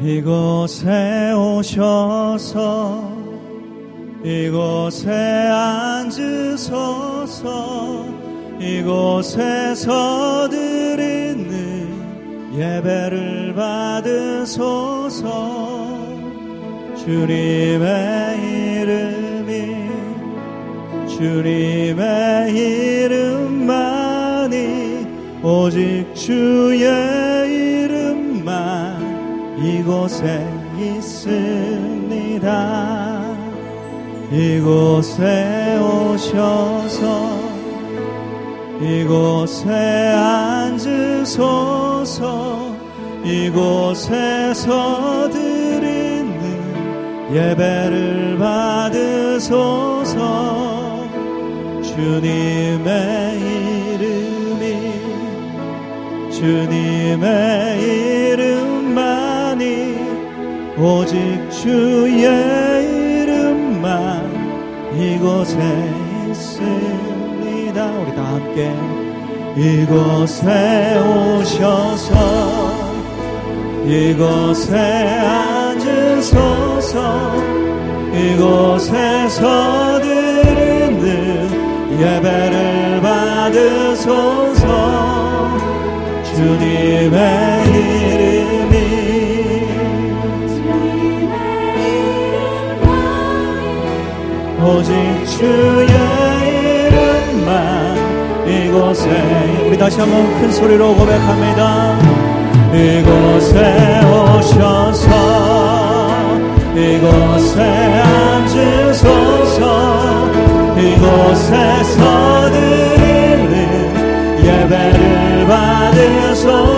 이곳에 오셔서 이곳에 앉으소서 이곳에 서 드리는 예배를 받으소서. 주님의 이름이 주님의 이름만이 오직 주의 이곳에 있습니다. 이곳에 오셔서 이곳에 앉으소서. 이곳에서 드리는 예배를 받으소서. 주님의 이름이 주님의 이름만이 오직 주의 이름만 이곳에 있습니다. 우리 다 함께 이곳에 오셔서 이곳에 앉으소서 이곳에 서 드리는 예배를 받으소서. 주님의 이름 오직 주의 이름만 이곳에 우리 다시 한번 큰 소리로 고백합니다. 이곳에 오셔서 이곳에 앉으소서 이곳에 서 드리는 예배를 받으소서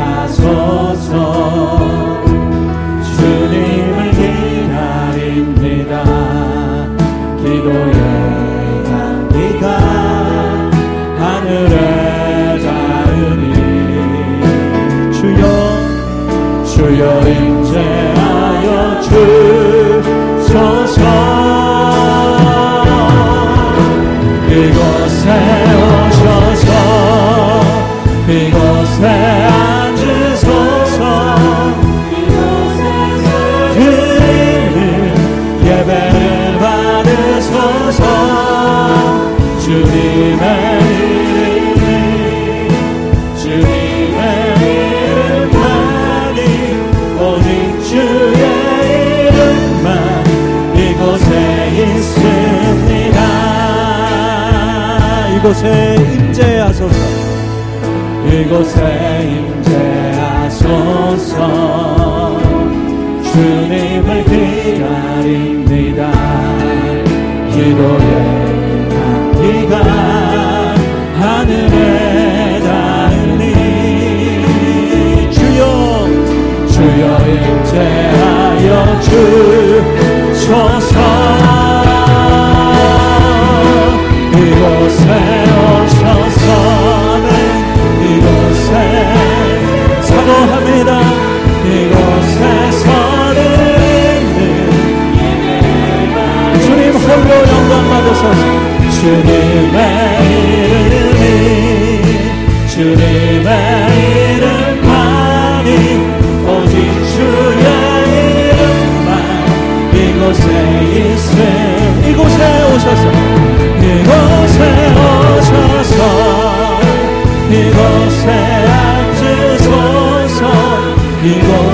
하소서. 주님을 기다립니다. 기도의 향기가 하늘에 닿으니 주여 주여 임재하여 주소서 이곳에 임재하소서. 이곳에 임재하소서. 주님을 기다립니다. 기도의 향기가 하늘에 닿으니 주여 주여 임재하여 주소서. 이곳에 홀로 영광 받으소서 주님의 이름이 주님의 이름만이 오직 주의 이름만 이곳에 있음 이곳에 오셔서 이곳에 오셔서 이곳에 앉으소서 이곳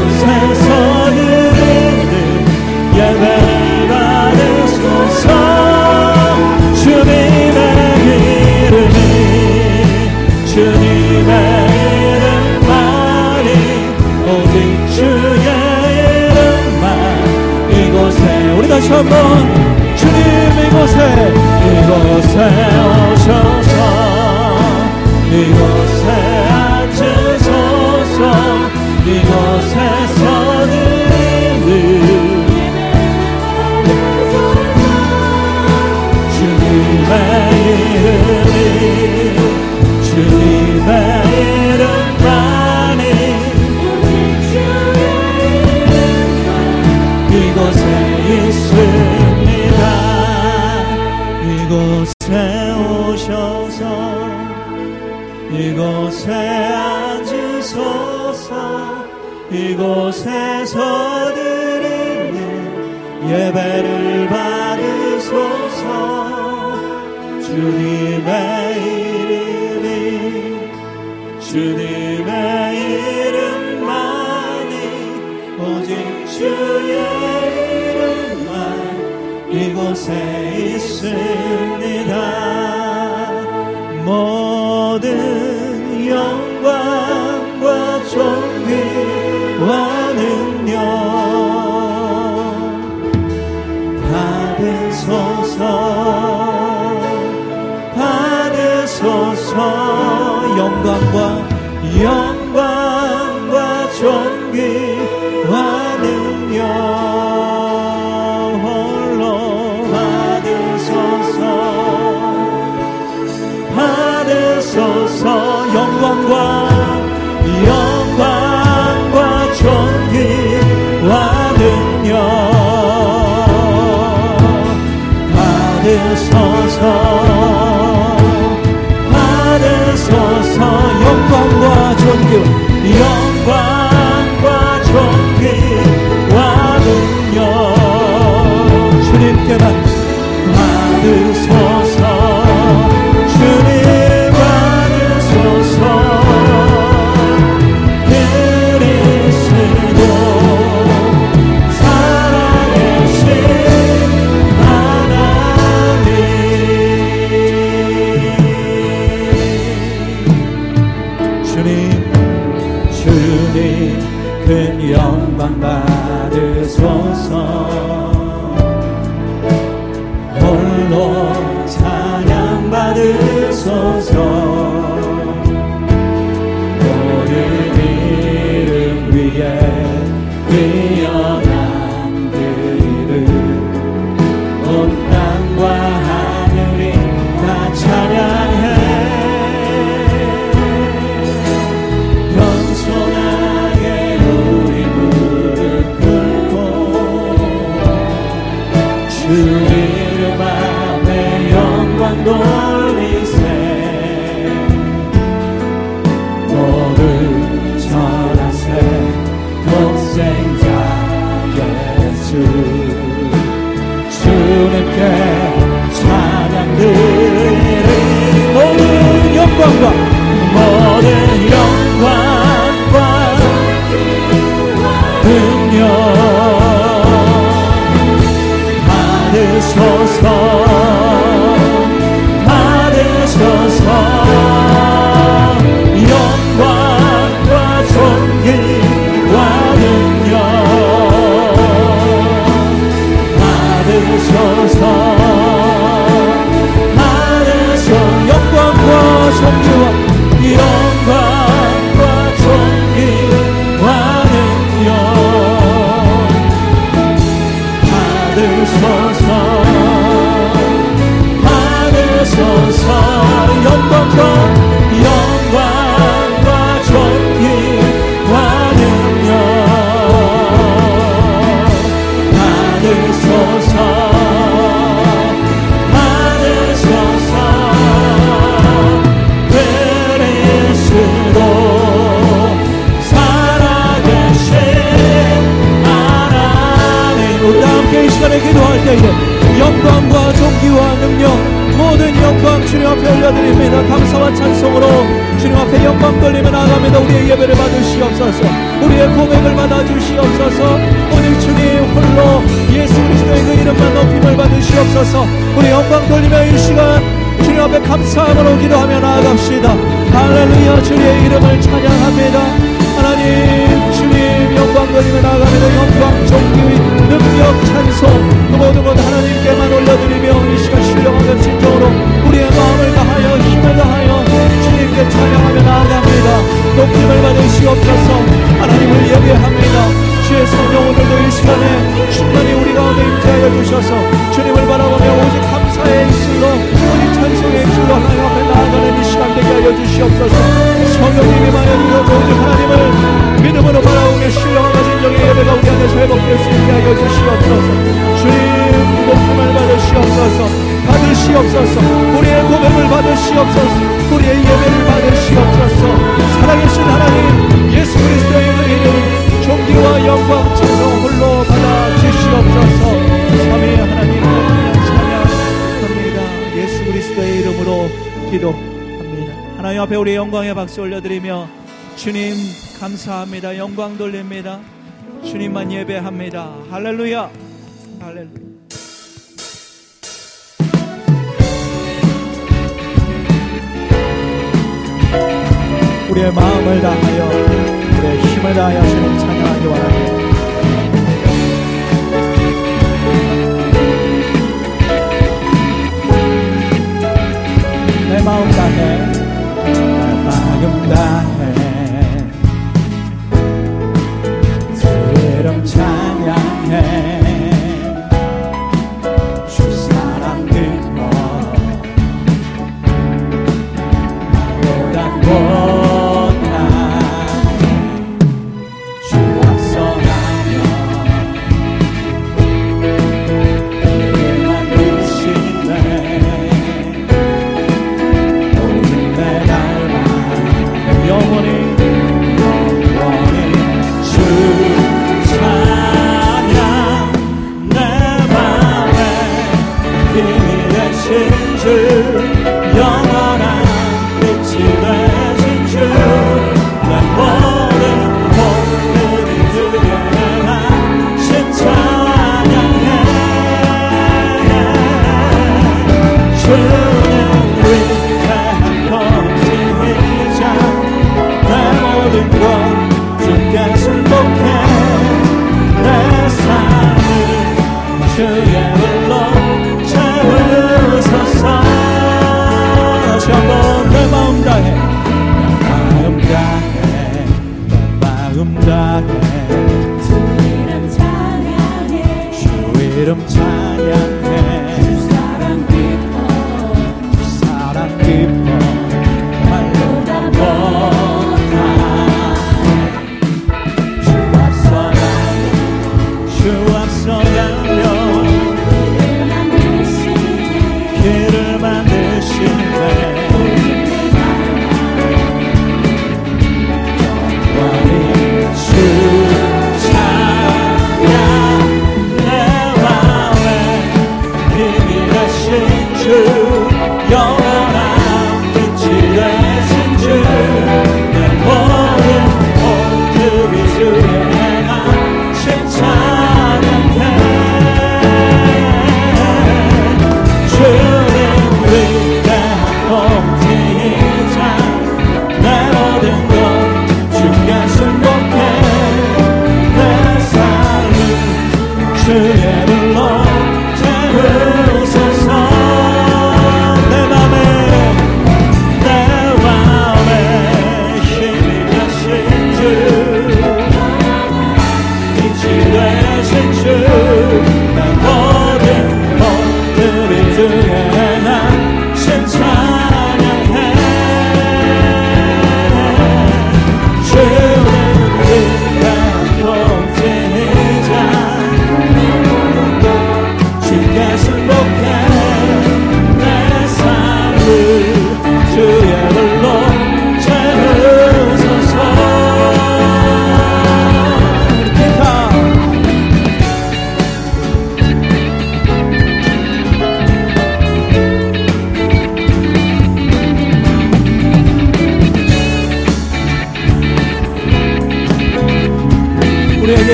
할렐루야 주의 이름을 찬양하며 주옵소서 성령님이 마련히 여주오니 그 하나님을 믿음으로 바라오며 신령한 가진 영의 예배가 우리 안에서 회복될 수 있게 하여 주시옵소서. 주님 복음을 받으시옵소서. 받으시옵소서. 우리의 고백을 받으시옵소서. 우리의 예배를 받으시옵소서. 살아계신 하나님 예수 그리스도의 이름 존귀와 영광 찬송 홀로 받아 주시옵소서. 삼위 하나님 찬양합니다. 예수 그리스도의 이름으로 기도 하나님 앞에 우리 영광의 박수 올려드리며 주님 감사합니다. 영광 돌립니다. 주님만 예배합니다. 할렐루야. 할렐루야. 우리의 마음을 다하여 우리의 힘을 다하여 주님 찬양하기 원합니다. 내 마음 다해 내 마음 다 내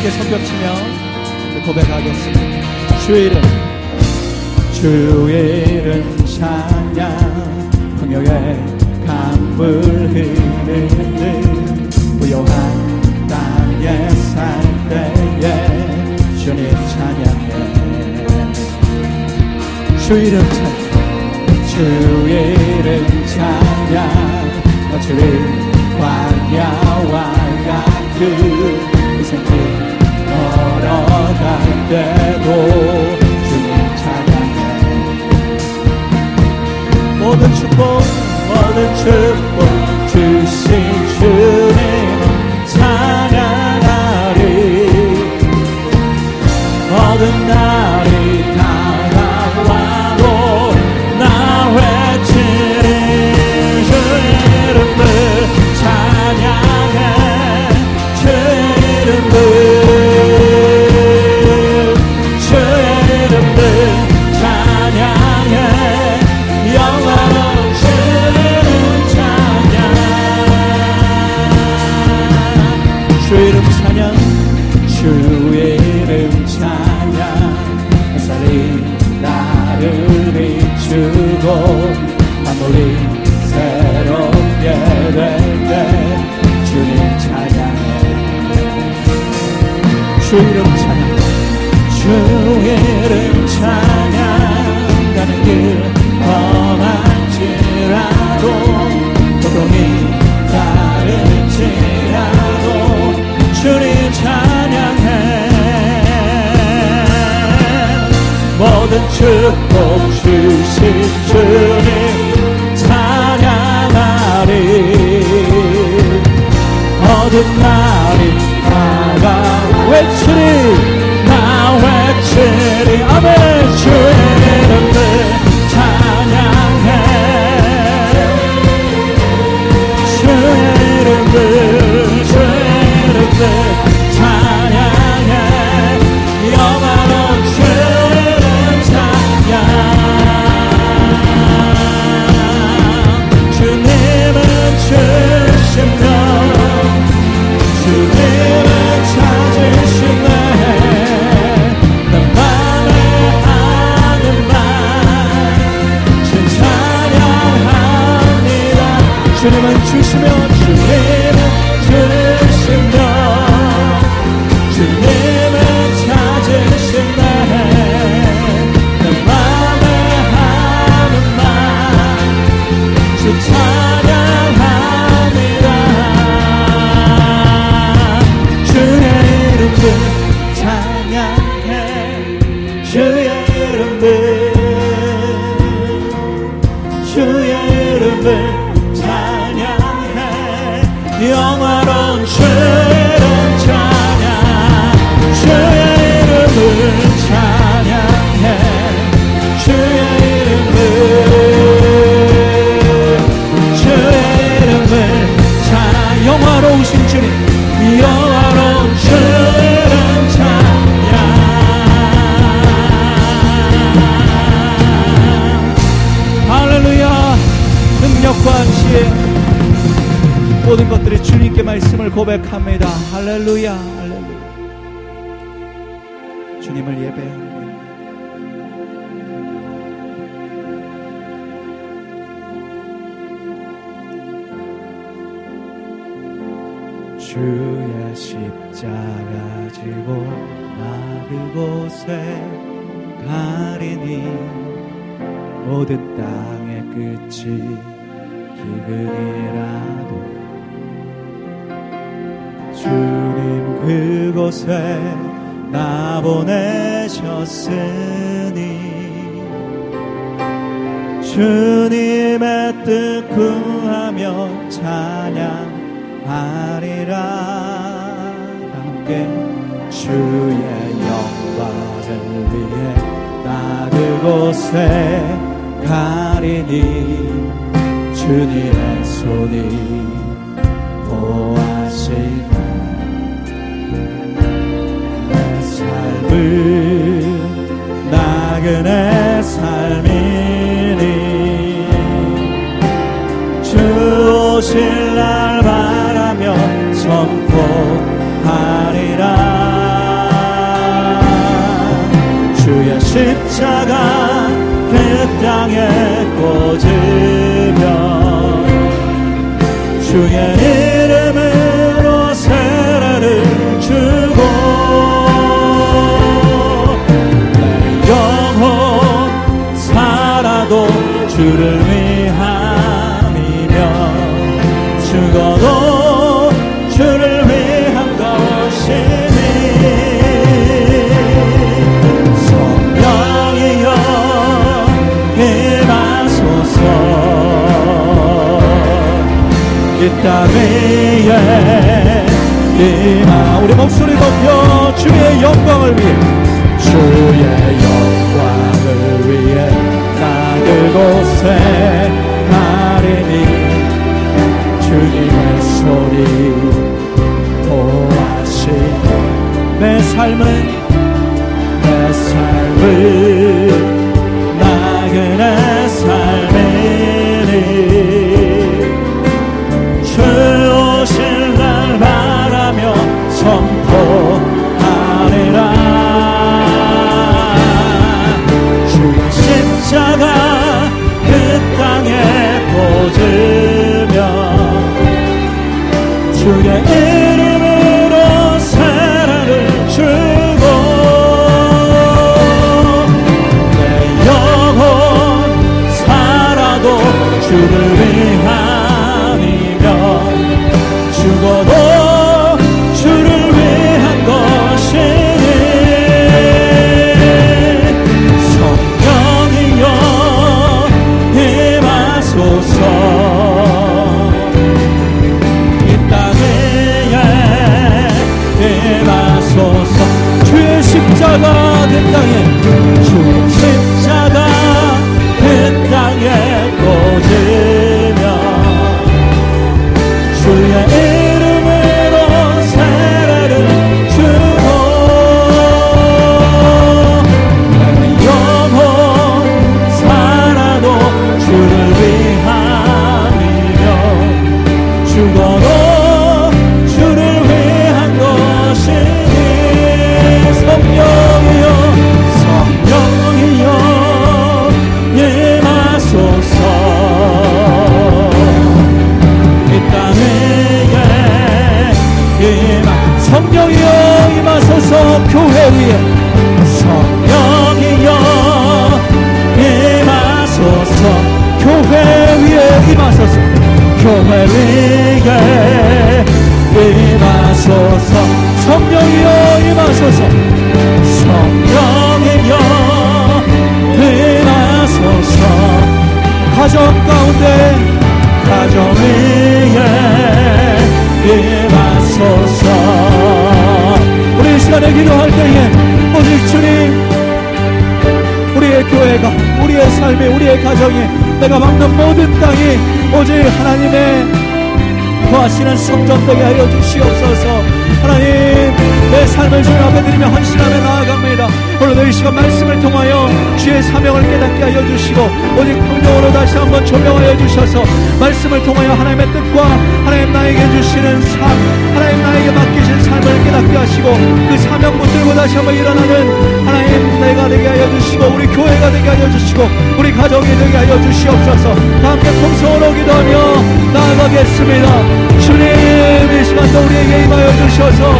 함께 성겹치며 고백하겠습니다. 주 이름 주 이름 찬양 풍요의 강물 흐르는 부요한 땅에 살 때에 주님 찬양해 주 이름 찬양 주 이름 못 아는 채 모든 축복 주신 주님 찬양하리. 어둠 날이 다가 외치리 나 외치리 아멘 주님. 주님을 고백합니다. 할렐루야, 할렐루야. 주님을 예배합니다. 주의 십자가 지고 나 그곳에 가리니 모든 땅의 끝이 기근이라 주님 그곳에 나 보내셨으니 주님의 뜻 구하며 찬양하리라. 함께 주의 영광을 위해 나 그곳에 가리니 주님의 손이 보하시 나그네 삶이니. 주 오실 날 바라며 선포하리라. 주의 십자가 그 땅에 꽂으며 주의 이땅 위에 임하 우리 목소리 높여 주의 영광을 위해 주의 영광을 위해 나 그곳에 시간에 기도할 때에 오직 주님 우리의 교회가 우리의 삶이 우리의 가정이 내가 막는 모든 땅이 오직 하나님의 거하시는 성전 되게 하여 주시옵소서. 하나님 내 삶을 주님 앞에 드리며 헌신하며 나아갑니다 오늘도 이 시간 말씀을 통하여 주의 사명을 깨닫게 하여 주시고 오직 성령으로 다시 한번 조명하여 주셔서 말씀을 통하여 하나님의 뜻과 하나님 나에게 주시는 삶 하나님 나에게 맡기신 삶을 깨닫게 하시고 그 사명 붙들고 다시 한번 일어나는 하나님 내가 되게 하여 주시고 우리 교회가 되게 하여 주시고 우리 가정이 되게 하여 주시옵소서. 다 함께 통성으로 기도하며 나아가겠습니다. 주님 이 시간도 우리에게 임하여 주셔서